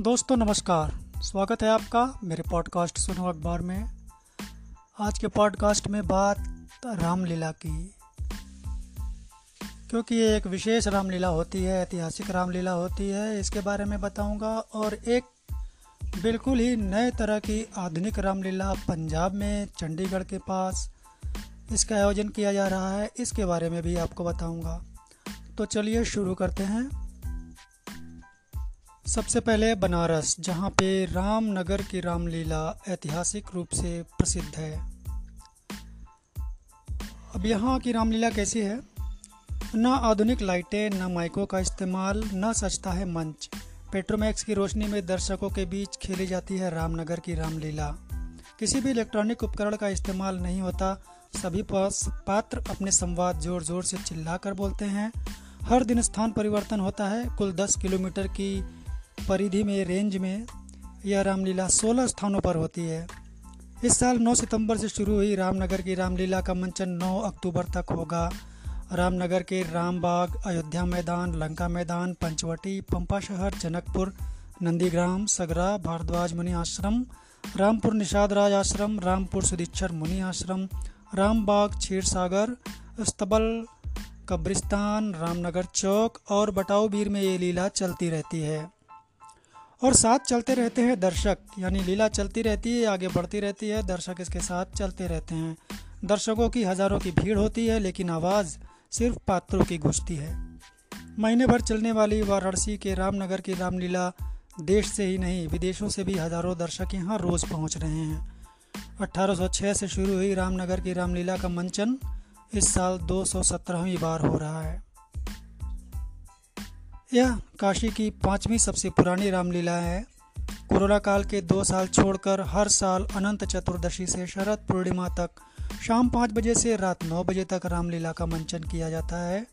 दोस्तों, नमस्कार। स्वागत है आपका मेरे पॉडकास्ट सुनो अखबार में। आज के पॉडकास्ट में बात रामलीला की। क्योंकि ये एक विशेष रामलीला होती है, ऐतिहासिक रामलीला होती है, इसके बारे में बताऊँगा और एक बिल्कुल ही नए तरह की आधुनिक रामलीला पंजाब में, चंडीगढ़ के पास इसका आयोजन किया जा रहा है, इसके बारे में भी आपको बताऊँगा। तो चलिए शुरू करते हैं। सबसे पहले बनारस, जहाँ पे रामनगर की रामलीला ऐतिहासिक रूप से प्रसिद्ध है। अब यहाँ की रामलीला कैसी है? न आधुनिक लाइटें, न माइकों का इस्तेमाल, न सजता है मंच। पेट्रोमैक्स की रोशनी में दर्शकों के बीच खेली जाती है रामनगर की रामलीला। किसी भी इलेक्ट्रॉनिक उपकरण का इस्तेमाल नहीं होता। सभी पास पात्र अपने संवाद ज़ोर ज़ोर से चिल्लाकर बोलते हैं। हर दिन स्थान परिवर्तन होता है। कुल 10 किलोमीटर की परिधि में रेंज में यह रामलीला 16 स्थानों पर होती है। इस साल 9 सितंबर से शुरू हुई रामनगर की रामलीला का मंचन 9 अक्टूबर तक होगा। रामनगर के रामबाग, अयोध्या मैदान, लंका मैदान, पंचवटी, पंपा शहर, जनकपुर, नंदीग्राम, सगरा, भारद्वाज मुनि आश्रम, रामपुर निषाद राज आश्रम, रामपुर सुदीक्षर मुनि आश्रम, रामबाग क्षीर सागर स्तबल, कब्रिस्तान, रामनगर चौक और बटाऊ बीर में ये लीला चलती रहती है। और साथ चलते रहते हैं दर्शक, यानी लीला चलती रहती है, आगे बढ़ती रहती है, दर्शक इसके साथ चलते रहते हैं। दर्शकों की हज़ारों की भीड़ होती है, लेकिन आवाज़ सिर्फ़ पात्रों की घुसती है। महीने भर चलने वाली वाराणसी के रामनगर की रामलीला देश से ही नहीं, विदेशों से भी हज़ारों दर्शक यहाँ रोज़ पहुँच रहे हैं। 1806 से शुरू हुई रामनगर की रामलीला का मंचन, इस साल 217वीं बार हो रहा है। यह काशी की पांचवी सबसे पुरानी रामलीला है। कोरोना काल के दो साल छोड़कर हर साल अनंत चतुर्दशी से शरद पूर्णिमा तक शाम पाँच बजे से रात नौ बजे तक रामलीला का मंचन किया जाता है।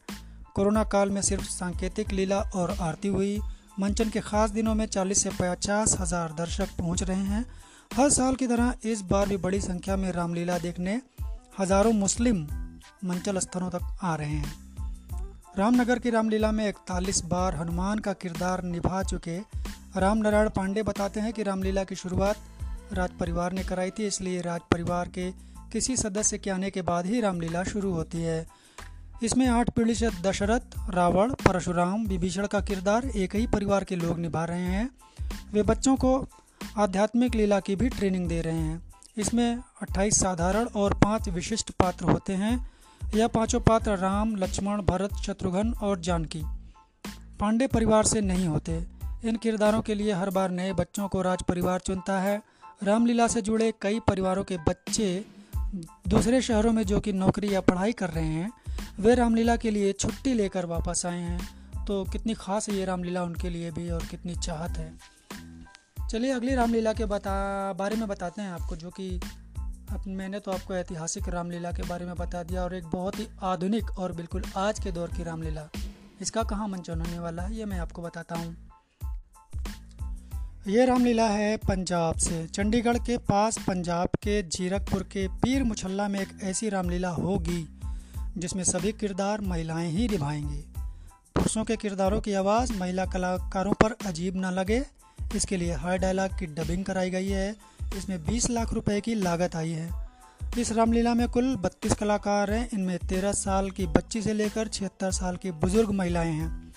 कोरोना काल में सिर्फ़ सांकेतिक लीला और आरती हुई, मंचन के खास दिनों में 40 से पचास हज़ार दर्शक पहुँच रहे हैं। हर साल की तरह इस बार भी बड़ी संख्या में रामलीला देखने हज़ारों मुस्लिम मंचल स्थलों तक आ रहे हैं। रामनगर की रामलीला में इकतालीस बार हनुमान का किरदार निभा चुके राम नारायण पांडे बताते हैं कि रामलीला की शुरुआत राज परिवार ने कराई थी, इसलिए राज परिवार के किसी सदस्य के आने के बाद ही रामलीला शुरू होती है। इसमें आठ पीढ़ी से दशरथ, रावण, परशुराम, विभीषण का किरदार एक ही परिवार के लोग निभा रहे हैं। वे बच्चों को आध्यात्मिक लीला की भी ट्रेनिंग दे रहे हैं। इसमें 28 साधारण और पाँच विशिष्ट पात्र होते हैं। यह पाँचों पात्र राम, लक्ष्मण, भरत, शत्रुघ्न और जानकी। पांडे परिवार से नहीं होते। इन किरदारों के लिए हर बार नए बच्चों को राज परिवार चुनता है। रामलीला से जुड़े कई परिवारों के बच्चे दूसरे शहरों में जो कि नौकरी या पढ़ाई कर रहे हैं, वे रामलीला के लिए छुट्टी लेकर वापस आए हैं। तो कितनी खास है ये रामलीला उनके लिए भी और कितनी चाहत है। चलिए अगली रामलीला के बता बारे में बताते हैं आपको, जो कि अब मैंने तो आपको ऐतिहासिक रामलीला के बारे में बता दिया और एक बहुत ही आधुनिक और बिल्कुल आज के दौर की रामलीला। इसका कहाँ मंचन होने वाला है, ये मैं आपको बताता हूँ। ये रामलीला है पंजाब से। चंडीगढ़ के पास पंजाब के जीरकपुर के पीर मुछल्ला में एक ऐसी रामलीला होगी, जिसमें सभी किरदार महिलाएँ ही निभाएँगी। पुरुषों के किरदारों की आवाज़ महिला कलाकारों पर अजीब ना लगे। इसके लिए हर डायलॉग की डबिंग कराई गई है। इसमें 20 लाख रुपए की लागत आई है। इस रामलीला में कुल 32 कलाकार हैं। इनमें 13 साल की बच्ची से लेकर छिहत्तर साल की बुज़ुर्ग महिलाएँ हैं।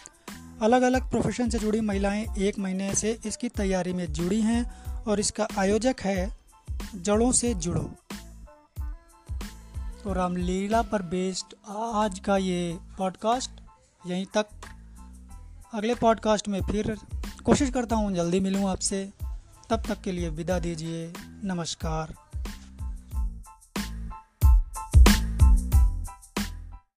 अलग अलग प्रोफेशन से जुड़ी महिलाएँ एक महीने से इसकी तैयारी में जुड़ी हैं और इसका आयोजक है जड़ों से जुड़ो। तो रामलीला पर बेस्ड आज का ये पॉडकास्ट यहीं तक। अगले पॉडकास्ट में फिर कोशिश करता हूँ जल्दी मिलूँ आपसे। तब तक के लिए विदा दीजिए। नमस्कार।